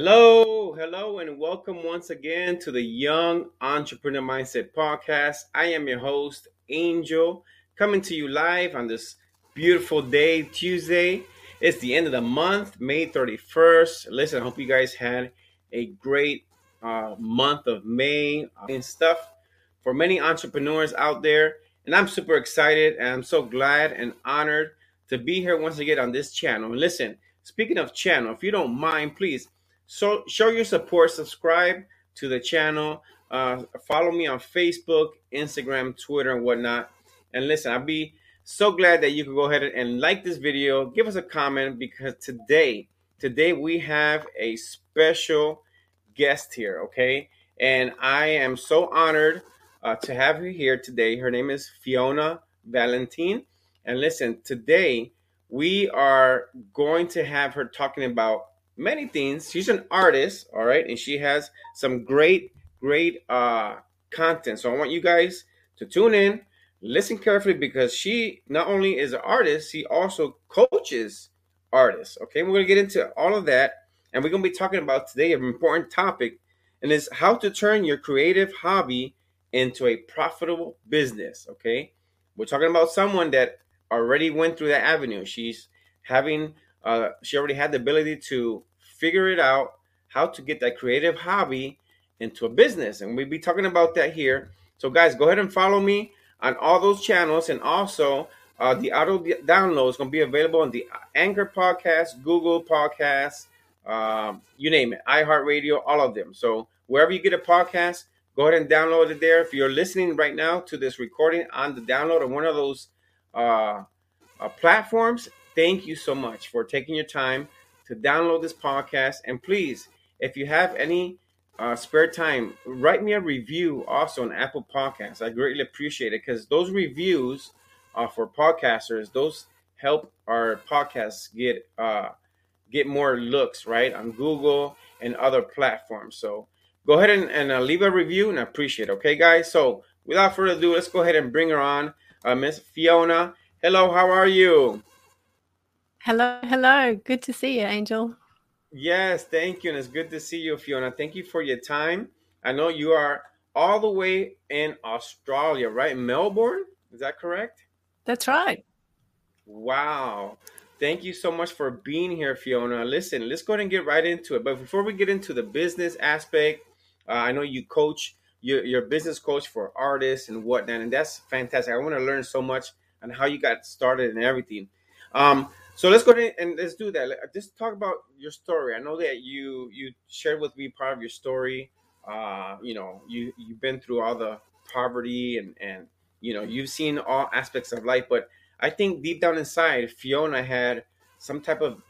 Hello, hello, and welcome once again to the Young Entrepreneur Mindset Podcast. I am your host, Angel, coming to you live on this beautiful day, Tuesday. It's the end of the month, May 31st. Listen, I hope you guys had a great uh, month of May and stuff for many entrepreneurs out there. And I'm super excited and I'm so glad and honored to be here once again on this channel. Listen, speaking of channel, if you don't mind, please so show your support, subscribe to the channel, uh, follow me on Facebook, Instagram, Twitter, and whatnot. And listen, I'll be so glad that you can go ahead and like this video, give us a comment because today, today we have a special guest here, okay? And I am so honored uh, to have you here today. Her name is Fiona Valentine. And listen, today we are going to have her talking about many things. She's an artist, all right, and she has some great, great uh, content. So I want you guys to tune in, listen carefully because she not only is an artist, she also coaches artists. Okay, we're gonna get into all of that, and we're gonna be talking about today an important topic, and is how to turn your creative hobby into a profitable business. Okay, we're talking about someone that already went through that avenue. She's having uh, she already had the ability to figure it out how to get that creative hobby into a business. And we'll be talking about that here. So, guys, go ahead and follow me on all those channels. And also, uh, the auto download is going to be available on the Anchor Podcast, Google Podcast, um, you name it, iHeartRadio, all of them. So, wherever you get a podcast, go ahead and download it there. If you're listening right now to this recording on the download of one of those uh, uh, platforms, thank you so much for taking your time to download this podcast. And please, if you have any uh, spare time, write me a review also on Apple Podcasts. I greatly appreciate it because those reviews uh, for podcasters, those help our podcasts get uh, get more looks right on Google and other platforms. So go ahead and, and uh, leave a review and appreciate it. Okay, guys. So without further ado, let's go ahead and bring her on, uh, Miss Fiona. Hello, how are you? Hello, hello. Good to see you, Angel. Yes, thank you. And it's good to see you, Fiona. Thank you for your time. I know you are all the way in Australia, right? Melbourne? Is that correct? That's right. Wow. Thank you so much for being here, Fiona. Listen, let's go ahead and get right into it. But before we get into the business aspect, uh, I know you coach, you're, you're a business coach for artists and whatnot, and that's fantastic. I want to learn so much on how you got started and everything. Um, so let's go ahead and let's do that. Just talk about your story. I know that you you shared with me part of your story. Uh, you know, you you've been through all the poverty and and you know you've seen all aspects of life. But I think deep down inside, Fiona had some type of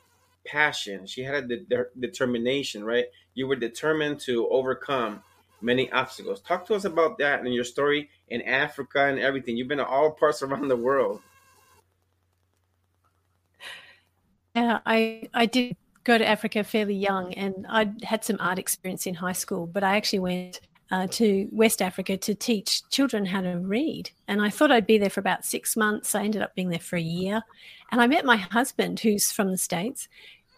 passion. She had a de- determination, right? You were determined to overcome many obstacles. Talk to us about that and your story in Africa and everything. You've been to all parts around the world. Yeah, I I did go to Africa fairly young, and I had some art experience in high school. But I actually went uh, to West Africa to teach children how to read, and I thought I'd be there for about six months. I ended up being there for a year, and I met my husband, who's from the states,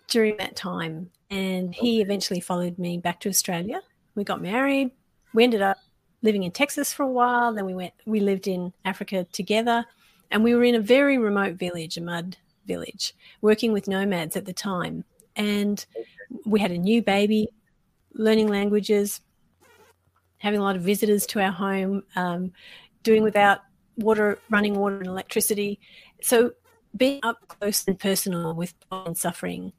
during that time, and he eventually followed me back to Australia. We got married. We ended up living in Texas for a while. Then we went. We lived in Africa together, and we were in a very remote village, a mud village, working with nomads at the time. And we had a new baby, learning languages, having a lot of visitors to our home, um, doing without water, running water and electricity. So being up close and personal with and suffering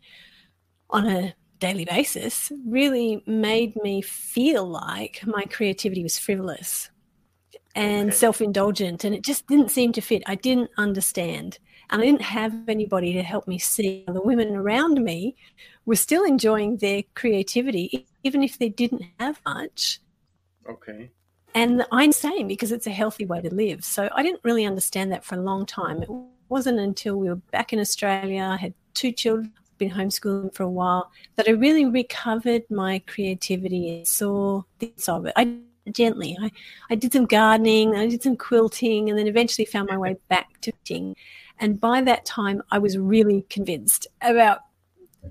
on a daily basis really made me feel like my creativity was frivolous and okay. self-indulgent and it just didn't seem to fit i didn't understand and I didn't have anybody to help me see the women around me were still enjoying their creativity, even if they didn't have much. Okay. And I'm saying because it's a healthy way to live. So I didn't really understand that for a long time. It wasn't until we were back in Australia, I had two children, been homeschooling for a while, that I really recovered my creativity and saw this of it. I gently. I, I did some gardening, I did some quilting, and then eventually found my way back to knitting. And by that time, I was really convinced about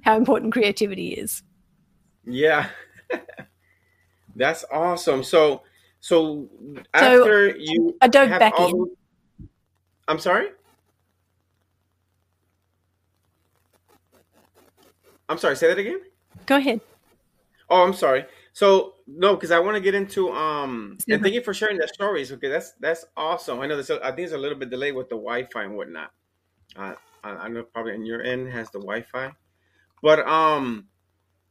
how important creativity is. Yeah. That's awesome. So so after so, you I dove back in. I'm sorry? I'm sorry, say that again? Go ahead. Oh, I'm sorry. So no, because I want to get into um and thank you for sharing that stories. Okay, that's that's awesome. I know this. I think it's a little bit delayed with the Wi-Fi and whatnot. I, I know probably on your end has the Wi-Fi, but um,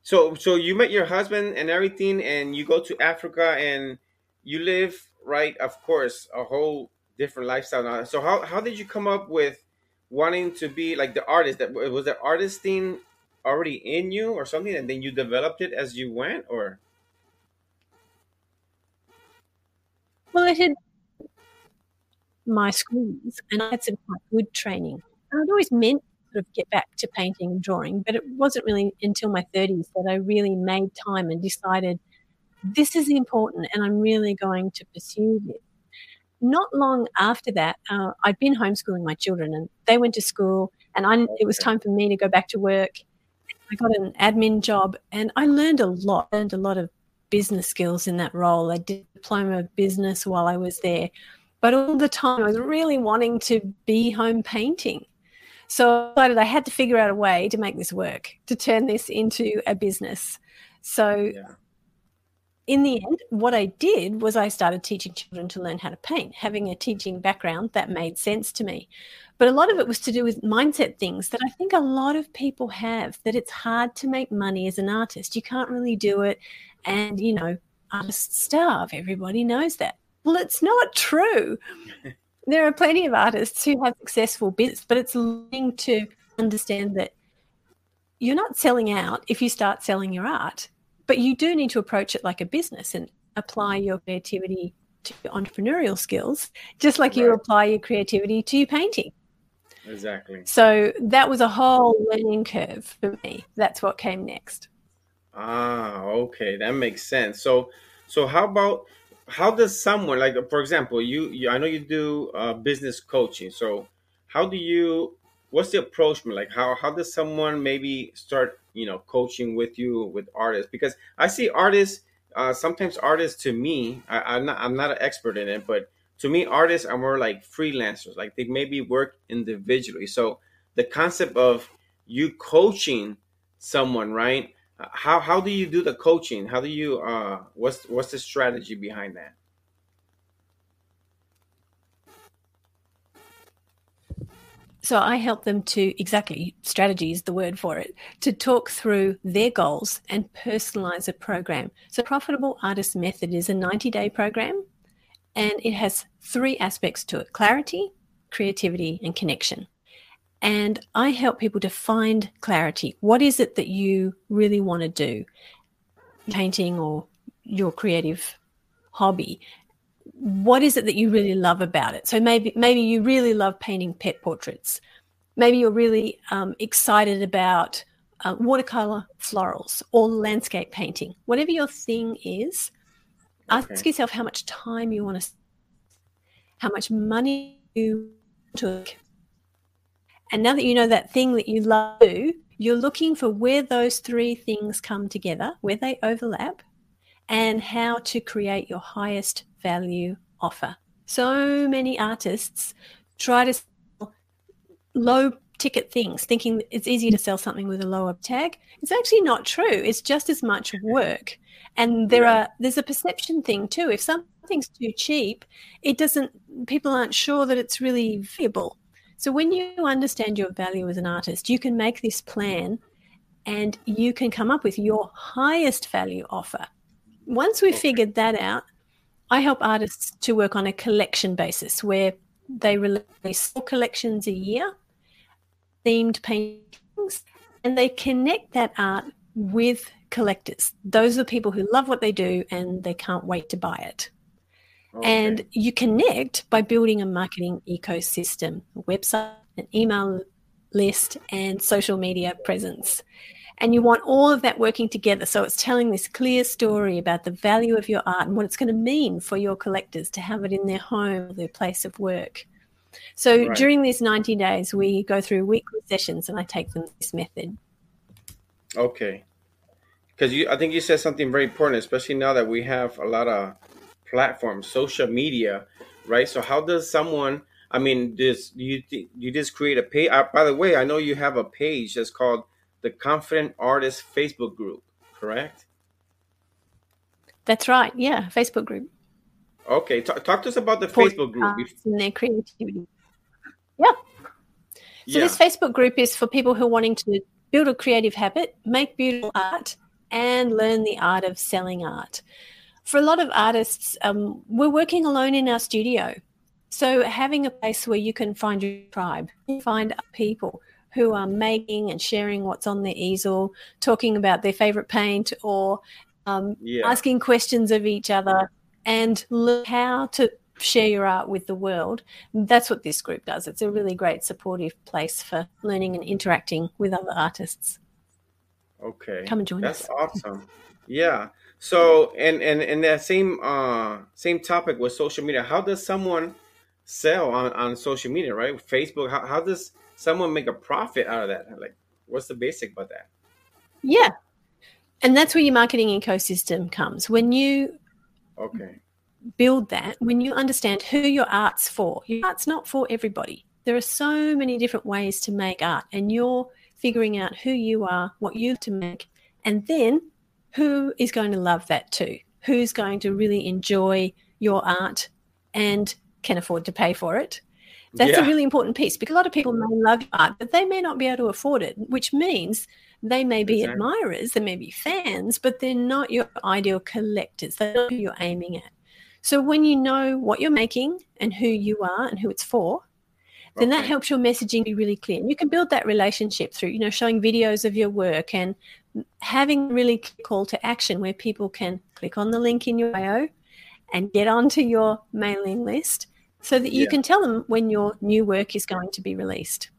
so so you met your husband and everything, and you go to Africa and you live right. Of course, a whole different lifestyle. Now. So how how did you come up with wanting to be like the artist? That was the artist thing already in you or something, and then you developed it as you went, or well, I had my schools, and I had some quite good training. I'd always meant to sort of get back to painting and drawing, but it wasn't really until my 30s that I really made time and decided this is important and I'm really going to pursue this. Not long after that, uh, I'd been homeschooling my children and they went to school, and I, it was time for me to go back to work. I got an admin job and I learned a lot, learned a lot of business skills in that role. I did a diploma of business while I was there. But all the time I was really wanting to be home painting. So I decided I had to figure out a way to make this work, to turn this into a business. So yeah in the end, what I did was I started teaching children to learn how to paint. Having a teaching background, that made sense to me. But a lot of it was to do with mindset things that I think a lot of people have that it's hard to make money as an artist. You can't really do it. And, you know, artists starve. Everybody knows that. Well, it's not true. there are plenty of artists who have successful business, but it's learning to understand that you're not selling out if you start selling your art but you do need to approach it like a business and apply your creativity to your entrepreneurial skills, just like right. you apply your creativity to your painting. Exactly. So that was a whole learning curve for me. That's what came next. Ah, okay, that makes sense. So, so how about how does someone like, for example, you, you I know you do uh, business coaching. So, how do you what's the approach like how how does someone maybe start you know coaching with you with artists because i see artists uh, sometimes artists to me I, am not i'm not an expert in it but to me artists are more like freelancers like they maybe work individually so the concept of you coaching someone right how how do you do the coaching how do you uh what's what's the strategy behind that So I help them to exactly strategy is the word for it to talk through their goals and personalize a program. So Profitable Artist Method is a 90 day program and it has three aspects to it clarity, creativity, and connection. And I help people to find clarity. What is it that you really want to do? Painting or your creative hobby what is it that you really love about it? So maybe maybe you really love painting pet portraits. Maybe you're really um, excited about uh, watercolor florals or landscape painting. Whatever your thing is, okay. ask yourself how much time you want to, how much money you took. And now that you know that thing that you love, you're looking for where those three things come together, where they overlap, and how to create your highest value offer. So many artists try to sell low ticket things, thinking it's easier to sell something with a lower tag. It's actually not true. It's just as much work. And there are there's a perception thing too. If something's too cheap, it doesn't people aren't sure that it's really valuable. So when you understand your value as an artist, you can make this plan and you can come up with your highest value offer. Once we've figured that out, I help artists to work on a collection basis where they release four collections a year, themed paintings, and they connect that art with collectors. Those are people who love what they do and they can't wait to buy it. Oh, okay. And you connect by building a marketing ecosystem, a website, an email list, and social media presence. And you want all of that working together. So it's telling this clear story about the value of your art and what it's going to mean for your collectors to have it in their home, their place of work. So right. during these 90 days, we go through weekly sessions and I take them this method. Okay. because you, I think you said something very important, especially now that we have a lot of platforms, social media, right? So how does someone? I mean, this you you just create a page. Uh, by the way, I know you have a page that's called the Confident Artist Facebook group, correct? That's right. Yeah, Facebook group. Okay, talk, talk to us about the For Facebook group and their creativity. Yeah. So yeah. this Facebook group is for people who are wanting to build a creative habit, make beautiful art, and learn the art of selling art. For a lot of artists, um, we're working alone in our studio. So having a place where you can find your tribe, find people who are making and sharing what's on their easel, talking about their favorite paint or um, yeah. asking questions of each other and learn how to share your art with the world. That's what this group does. It's a really great supportive place for learning and interacting with other artists. Okay. Come and join That's us. That's awesome. Yeah. So and and and that same uh same topic with social media, how does someone sell on, on social media, right? Facebook, how, how does someone make a profit out of that? Like what's the basic about that? Yeah. And that's where your marketing ecosystem comes. When you okay build that, when you understand who your art's for, your art's not for everybody. There are so many different ways to make art, and you're figuring out who you are, what you to make, and then who is going to love that too? Who's going to really enjoy your art and can afford to pay for it? That's yeah. a really important piece because a lot of people may love art, but they may not be able to afford it, which means they may be exactly. admirers, they may be fans, but they're not your ideal collectors. They're not who you're aiming at. So when you know what you're making and who you are and who it's for, then that helps your messaging be really clear. And you can build that relationship through, you know, showing videos of your work and having really call to action where people can click on the link in your bio and get onto your mailing list so that you yeah. can tell them when your new work is going to be released.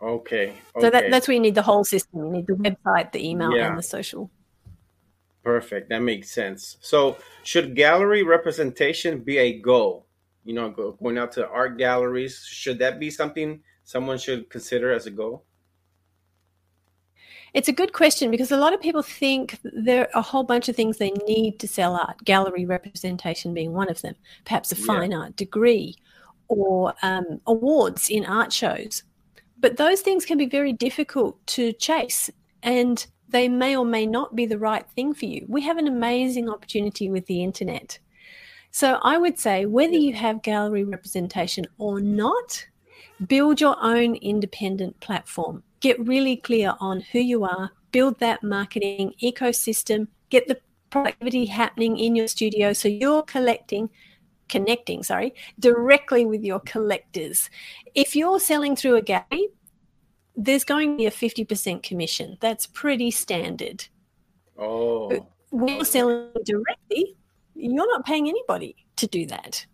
Okay. okay. So that, that's where you need the whole system. You need the website, the email, yeah. and the social. Perfect. That makes sense. So, should gallery representation be a goal? You know, going out to art galleries, should that be something someone should consider as a goal? It's a good question because a lot of people think there are a whole bunch of things they need to sell art, gallery representation being one of them, perhaps a fine yeah. art degree or um, awards in art shows. But those things can be very difficult to chase. And they may or may not be the right thing for you. We have an amazing opportunity with the internet. So I would say whether you have gallery representation or not, build your own independent platform. Get really clear on who you are, build that marketing ecosystem, get the productivity happening in your studio so you're collecting connecting sorry directly with your collectors if you're selling through a gallery there's going to be a 50% commission. That's pretty standard. Oh. When you're selling directly, you're not paying anybody to do that.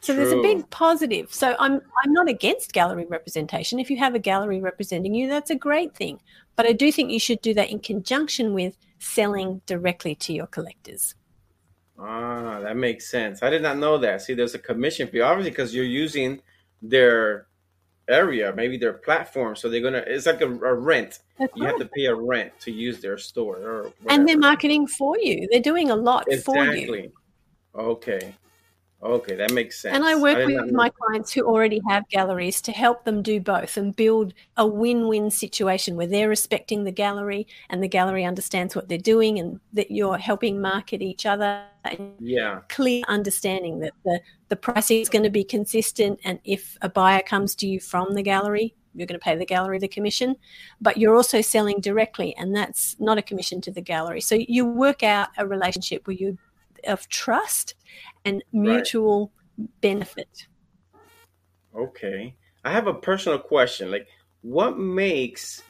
So True. there's a big positive. So I'm I'm not against gallery representation. If you have a gallery representing you, that's a great thing. But I do think you should do that in conjunction with selling directly to your collectors. Ah, that makes sense. I did not know that. See, there's a commission fee, obviously, because you're using their area, maybe their platform. So they're gonna. It's like a, a rent. You have to pay a rent to use their store, or and they're marketing for you. They're doing a lot exactly. for you. Okay. Okay, that makes sense. And I work I with my clients who already have galleries to help them do both and build a win win situation where they're respecting the gallery and the gallery understands what they're doing and that you're helping market each other. yeah. Clear understanding that the, the pricing is going to be consistent. And if a buyer comes to you from the gallery, you're going to pay the gallery the commission, but you're also selling directly, and that's not a commission to the gallery. So you work out a relationship where you of trust and mutual right. benefit. Okay. I have a personal question. Like, what makes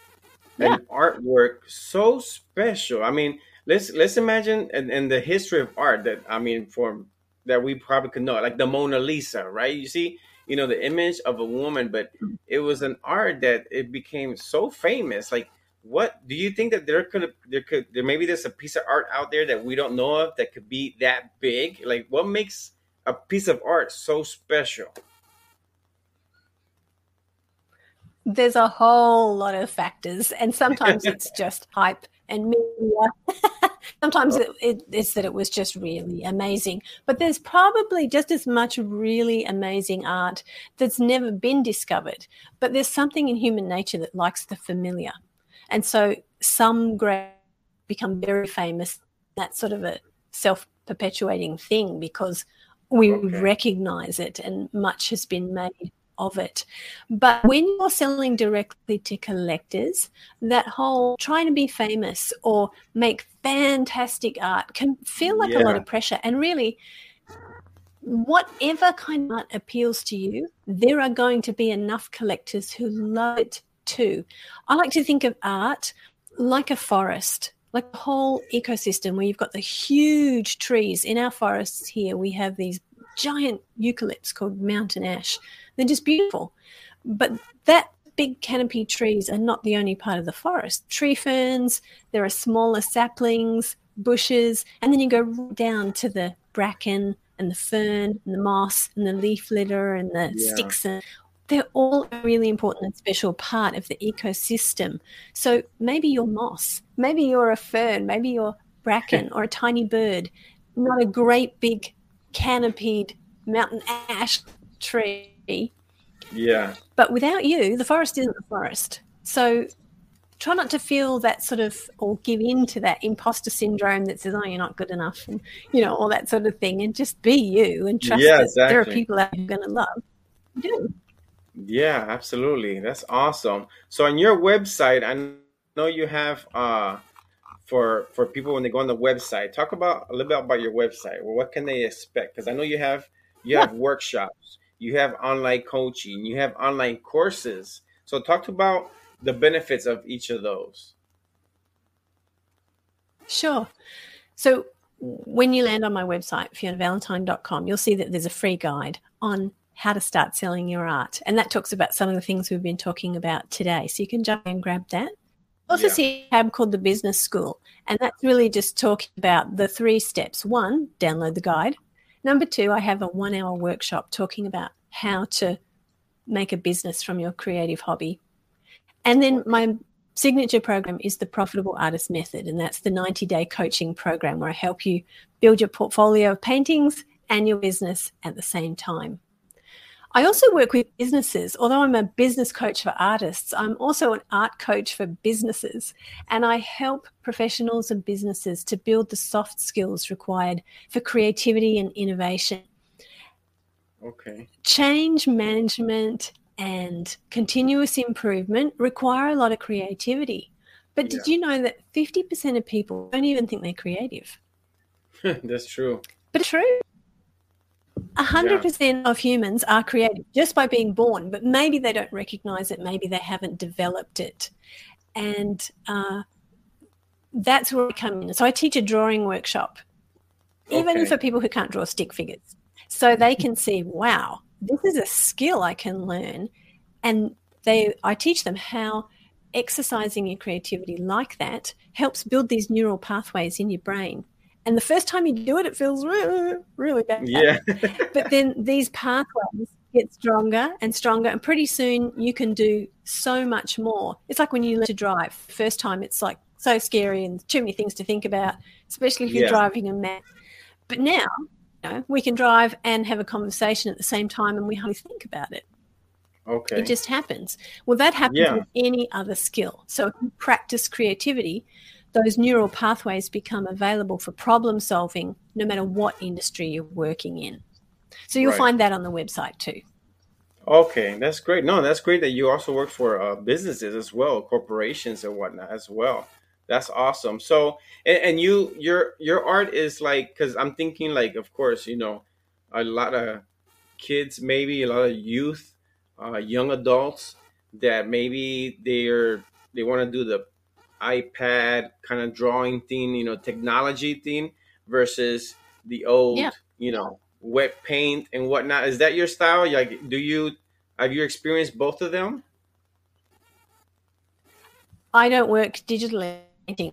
yeah. an artwork so special? I mean, let's let's imagine in, in, the history of art that I mean, for that we probably could know, like the Mona Lisa, right? You see, you know, the image of a woman, but mm. it was an art that it became so famous. Like, what do you think that there could there could there maybe there's a piece of art out there that we don't know of that could be that big? Like, what makes a piece of art so special? There's a whole lot of factors, and sometimes it's just hype and media. Sometimes it, it, it's that it was just really amazing. But there's probably just as much really amazing art that's never been discovered. But there's something in human nature that likes the familiar. And so some great become very famous. That's sort of a self perpetuating thing because we okay. recognize it and much has been made of it. But when you're selling directly to collectors, that whole trying to be famous or make fantastic art can feel like yeah. a lot of pressure. And really, whatever kind of art appeals to you, there are going to be enough collectors who love it too. I like to think of art like a forest. Like a whole ecosystem where you've got the huge trees in our forests here, we have these giant eucalypts called mountain ash they're just beautiful. But that big canopy trees are not the only part of the forest. Tree ferns, there are smaller saplings, bushes, and then you go down to the bracken and the fern and the moss and the leaf litter and the yeah. sticks. And they're all a really important and special part of the ecosystem. So maybe you're moss, maybe you're a fern, maybe you're bracken or a tiny bird, not a great big canopied mountain ash tree yeah. But without you, the forest isn't the forest. So try not to feel that sort of or give in to that imposter syndrome that says, "Oh, you're not good enough," and you know all that sort of thing, and just be you and trust yeah, that there are people out you're going to love. Do. Yeah, absolutely. That's awesome. So on your website, I know you have uh for for people when they go on the website. Talk about a little bit about your website. Well, what can they expect? Because I know you have you have workshops you have online coaching, you have online courses. So talk about the benefits of each of those. Sure. So when you land on my website, fionavalentine.com, you'll see that there's a free guide on how to start selling your art. And that talks about some of the things we've been talking about today. So you can jump and grab that. Also, yeah. see a tab called the Business School. And that's really just talking about the three steps. One, download the guide. Number two, I have a one hour workshop talking about how to make a business from your creative hobby. And then my signature program is the Profitable Artist Method, and that's the 90 day coaching program where I help you build your portfolio of paintings and your business at the same time. I also work with businesses. Although I'm a business coach for artists, I'm also an art coach for businesses. And I help professionals and businesses to build the soft skills required for creativity and innovation. Okay. Change management and continuous improvement require a lot of creativity. But did yeah. you know that 50% of people don't even think they're creative? That's true. But it's true. 100% yeah. of humans are creative just by being born, but maybe they don't recognize it, maybe they haven't developed it. And uh, that's where I come in. So I teach a drawing workshop, even okay. for people who can't draw stick figures. So they can see, wow, this is a skill I can learn. And they I teach them how exercising your creativity like that helps build these neural pathways in your brain and the first time you do it, it feels really, really bad. Yeah. but then these pathways get stronger and stronger, and pretty soon you can do so much more. It's like when you learn to drive. First time, it's like so scary and too many things to think about, especially if you're yeah. driving a map. But now, you know, we can drive and have a conversation at the same time, and we hardly think about it. Okay. It just happens. Well, that happens yeah. with any other skill. So if you practice creativity, those neural pathways become available for problem solving no matter what industry you're working in. So you'll right. find that on the website too. Okay, that's great. No, that's great that you also work for uh, businesses as well, corporations and whatnot as well. That's awesome. So, and, and you, your your art is like, because I'm thinking like, of course, you know, a lot of kids, maybe a lot of youth, uh, young adults that maybe they're they want to do the iPad kind of drawing thing, you know, technology thing versus the old, yeah. you know, wet paint and whatnot. Is that your style? Like, do you have you experienced both of them? I don't work digitally.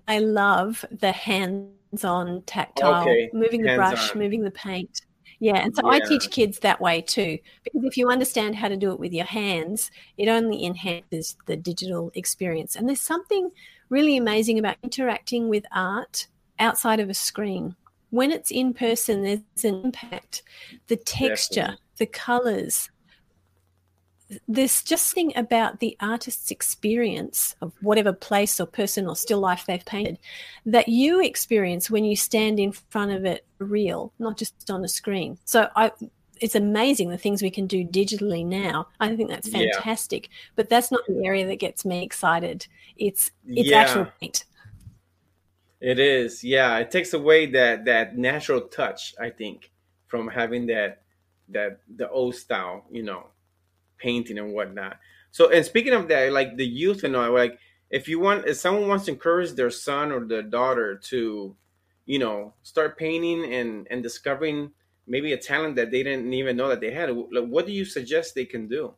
I love the hands-on, tactile, okay. moving the brush, on. moving the paint. Yeah, and so yeah. I teach kids that way too. Because if you understand how to do it with your hands, it only enhances the digital experience. And there's something really amazing about interacting with art outside of a screen. When it's in person, there's an impact. The texture, Definitely. the colors, there's just thing about the artist's experience of whatever place or person or still life they've painted that you experience when you stand in front of it real, not just on a screen. So I it's amazing the things we can do digitally now. I think that's fantastic. Yeah. But that's not the area that gets me excited. It's it's yeah. actual paint. It is, yeah. It takes away that that natural touch, I think, from having that that the old style, you know, painting and whatnot. So, and speaking of that, like the youth and all, like if you want, if someone wants to encourage their son or their daughter to, you know, start painting and and discovering maybe a talent that they didn't even know that they had, like, what do you suggest they can do?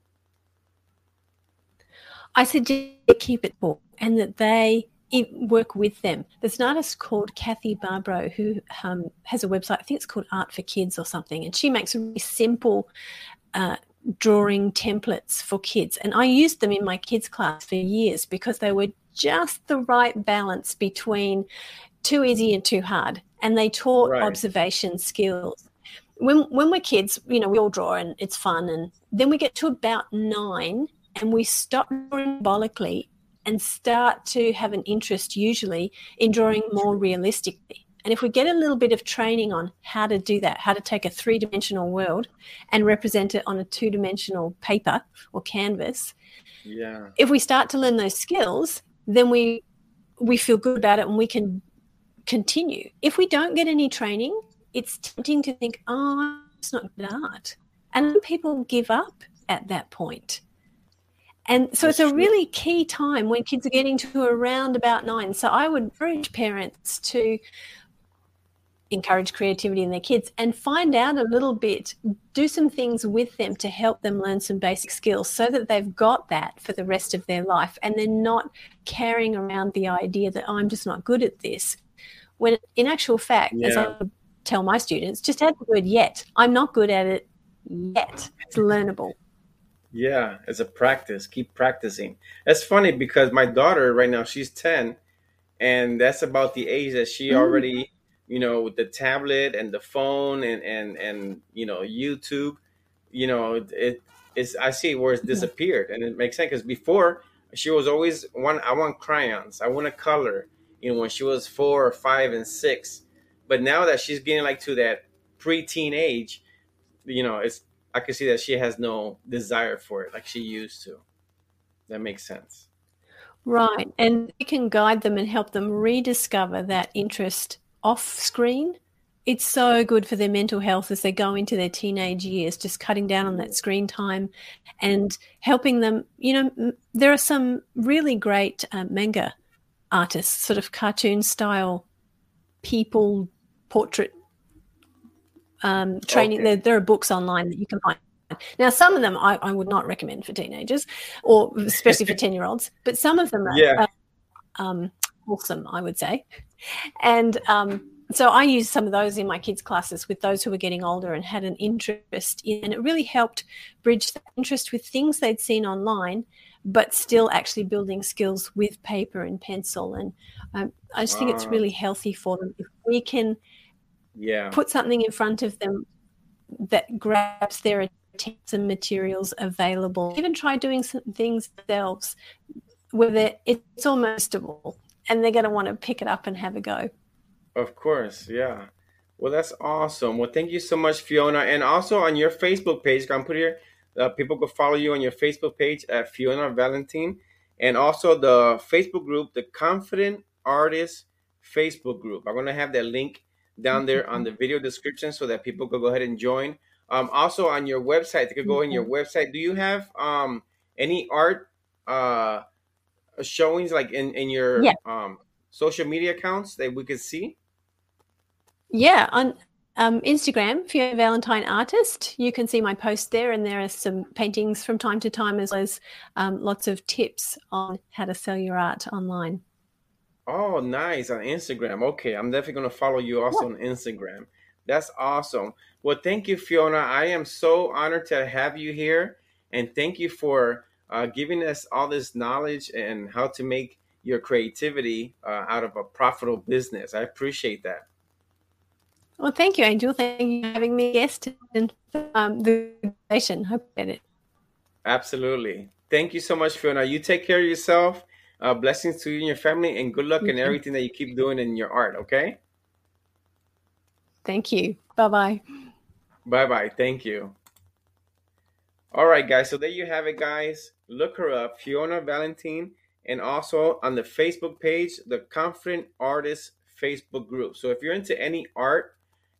I suggest keep it full and that they work with them. There's an artist called Kathy Barbro who um, has a website. I think it's called Art for Kids or something, and she makes really simple uh, drawing templates for kids. And I used them in my kids' class for years because they were just the right balance between too easy and too hard. And they taught right. observation skills. When, when we're kids, you know, we all draw and it's fun. And then we get to about nine and we stop drawing symbolically and start to have an interest, usually, in drawing more realistically. And if we get a little bit of training on how to do that, how to take a three dimensional world and represent it on a two dimensional paper or canvas, yeah. If we start to learn those skills, then we we feel good about it and we can continue. If we don't get any training, it's tempting to think, oh, it's not good art. And people give up at that point. And so it's a really key time when kids are getting to around about nine. So I would encourage parents to encourage creativity in their kids and find out a little bit, do some things with them to help them learn some basic skills so that they've got that for the rest of their life and they're not carrying around the idea that oh, I'm just not good at this. When in actual fact, yeah. as I tell my students, just add the word yet. I'm not good at it yet. It's learnable. Yeah, it's a practice. Keep practicing. That's funny because my daughter right now, she's 10, and that's about the age that she mm. already you know, with the tablet and the phone and and and you know YouTube, you know, it is I see where it's disappeared, and it makes sense because before she was always one. I want crayons. I want a color. You know, when she was four or five and six, but now that she's getting like to that pre-teen age, you know, it's I can see that she has no desire for it like she used to. That makes sense. Right. And you can guide them and help them rediscover that interest off screen, it's so good for their mental health as they go into their teenage years, just cutting down on that screen time and helping them. You know, there are some really great uh, manga artists, sort of cartoon style people portrait um, training. Okay. There, there are books online that you can find. Now, some of them I, I, would not recommend for teenagers, or especially for ten year olds, but some of them are, yeah. um, awesome, I would say. And um, so I used some of those in my kids' classes with those who were getting older and had an interest in, and it really helped bridge that interest with things they'd seen online, but still actually building skills with paper and pencil. And um, I just think it's really healthy for them if we can yeah. put something in front of them that grabs their attention and materials available. Even try doing some things themselves where they, it's almost and they're going to want to pick it up and have a go. Of course, yeah. Well, that's awesome. Well, thank you so much, Fiona. And also on your Facebook page, I'm put here, uh, people could follow you on your Facebook page at Fiona Valentine. And also the Facebook group, the Confident Artist Facebook group. I'm going to have that link down there on the video description so that people can go ahead and join. Um, also on your website, they could go in your website. Do you have um, any art uh, showings like in in your yeah. um social media accounts that we could see? Yeah, on um, Instagram, Fiona Valentine Artist. You can see my post there, and there are some paintings from time to time, as well as um, lots of tips on how to sell your art online. Oh, nice on Instagram. Okay, I'm definitely going to follow you also on Instagram. That's awesome. Well, thank you, Fiona. I am so honored to have you here, and thank you for uh, giving us all this knowledge and how to make your creativity uh, out of a profitable business. I appreciate that. Well, thank you, Angel. Thank you for having me guest and um, the invitation. Hope you get it. Absolutely. Thank you so much, Fiona. You take care of yourself. Uh, blessings to you and your family, and good luck in everything that you keep doing in your art. Okay. Thank you. Bye bye. Bye bye. Thank you. All right, guys. So there you have it, guys. Look her up, Fiona Valentine, and also on the Facebook page, the Confident Artist Facebook group. So if you're into any art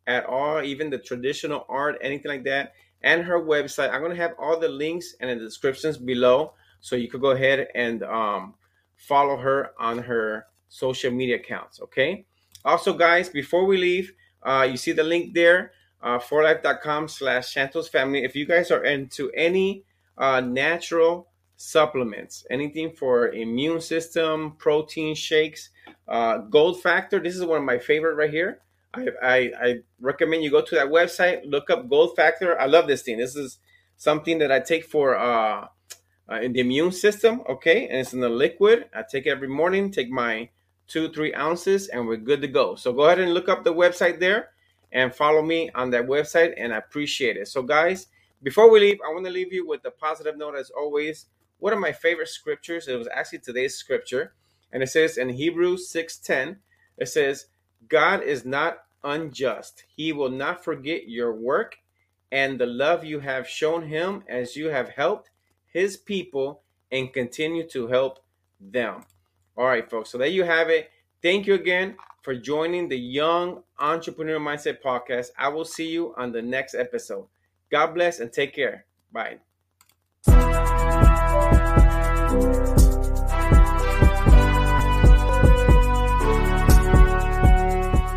at all, even the traditional art, anything like that, and her website, I'm gonna have all the links and the descriptions below, so you could go ahead and um, follow her on her social media accounts. Okay. Also, guys, before we leave, uh, you see the link there, uh, 4life.com slash Santos family. If you guys are into any uh, natural supplements, anything for immune system, protein shakes, uh, Gold Factor. This is one of my favorite right here. I, I, I recommend you go to that website, look up Gold Factor. I love this thing. This is something that I take for uh, uh, in the immune system. Okay, and it's in the liquid. I take it every morning. Take my two three ounces, and we're good to go. So go ahead and look up the website there, and follow me on that website, and I appreciate it. So guys, before we leave, I want to leave you with a positive note as always. One of my favorite scriptures. It was actually today's scripture and it says in Hebrews 6:10, it says, God is not unjust. He will not forget your work and the love you have shown him as you have helped his people and continue to help them. All right, folks. So there you have it. Thank you again for joining the Young Entrepreneur Mindset podcast. I will see you on the next episode. God bless and take care. Bye.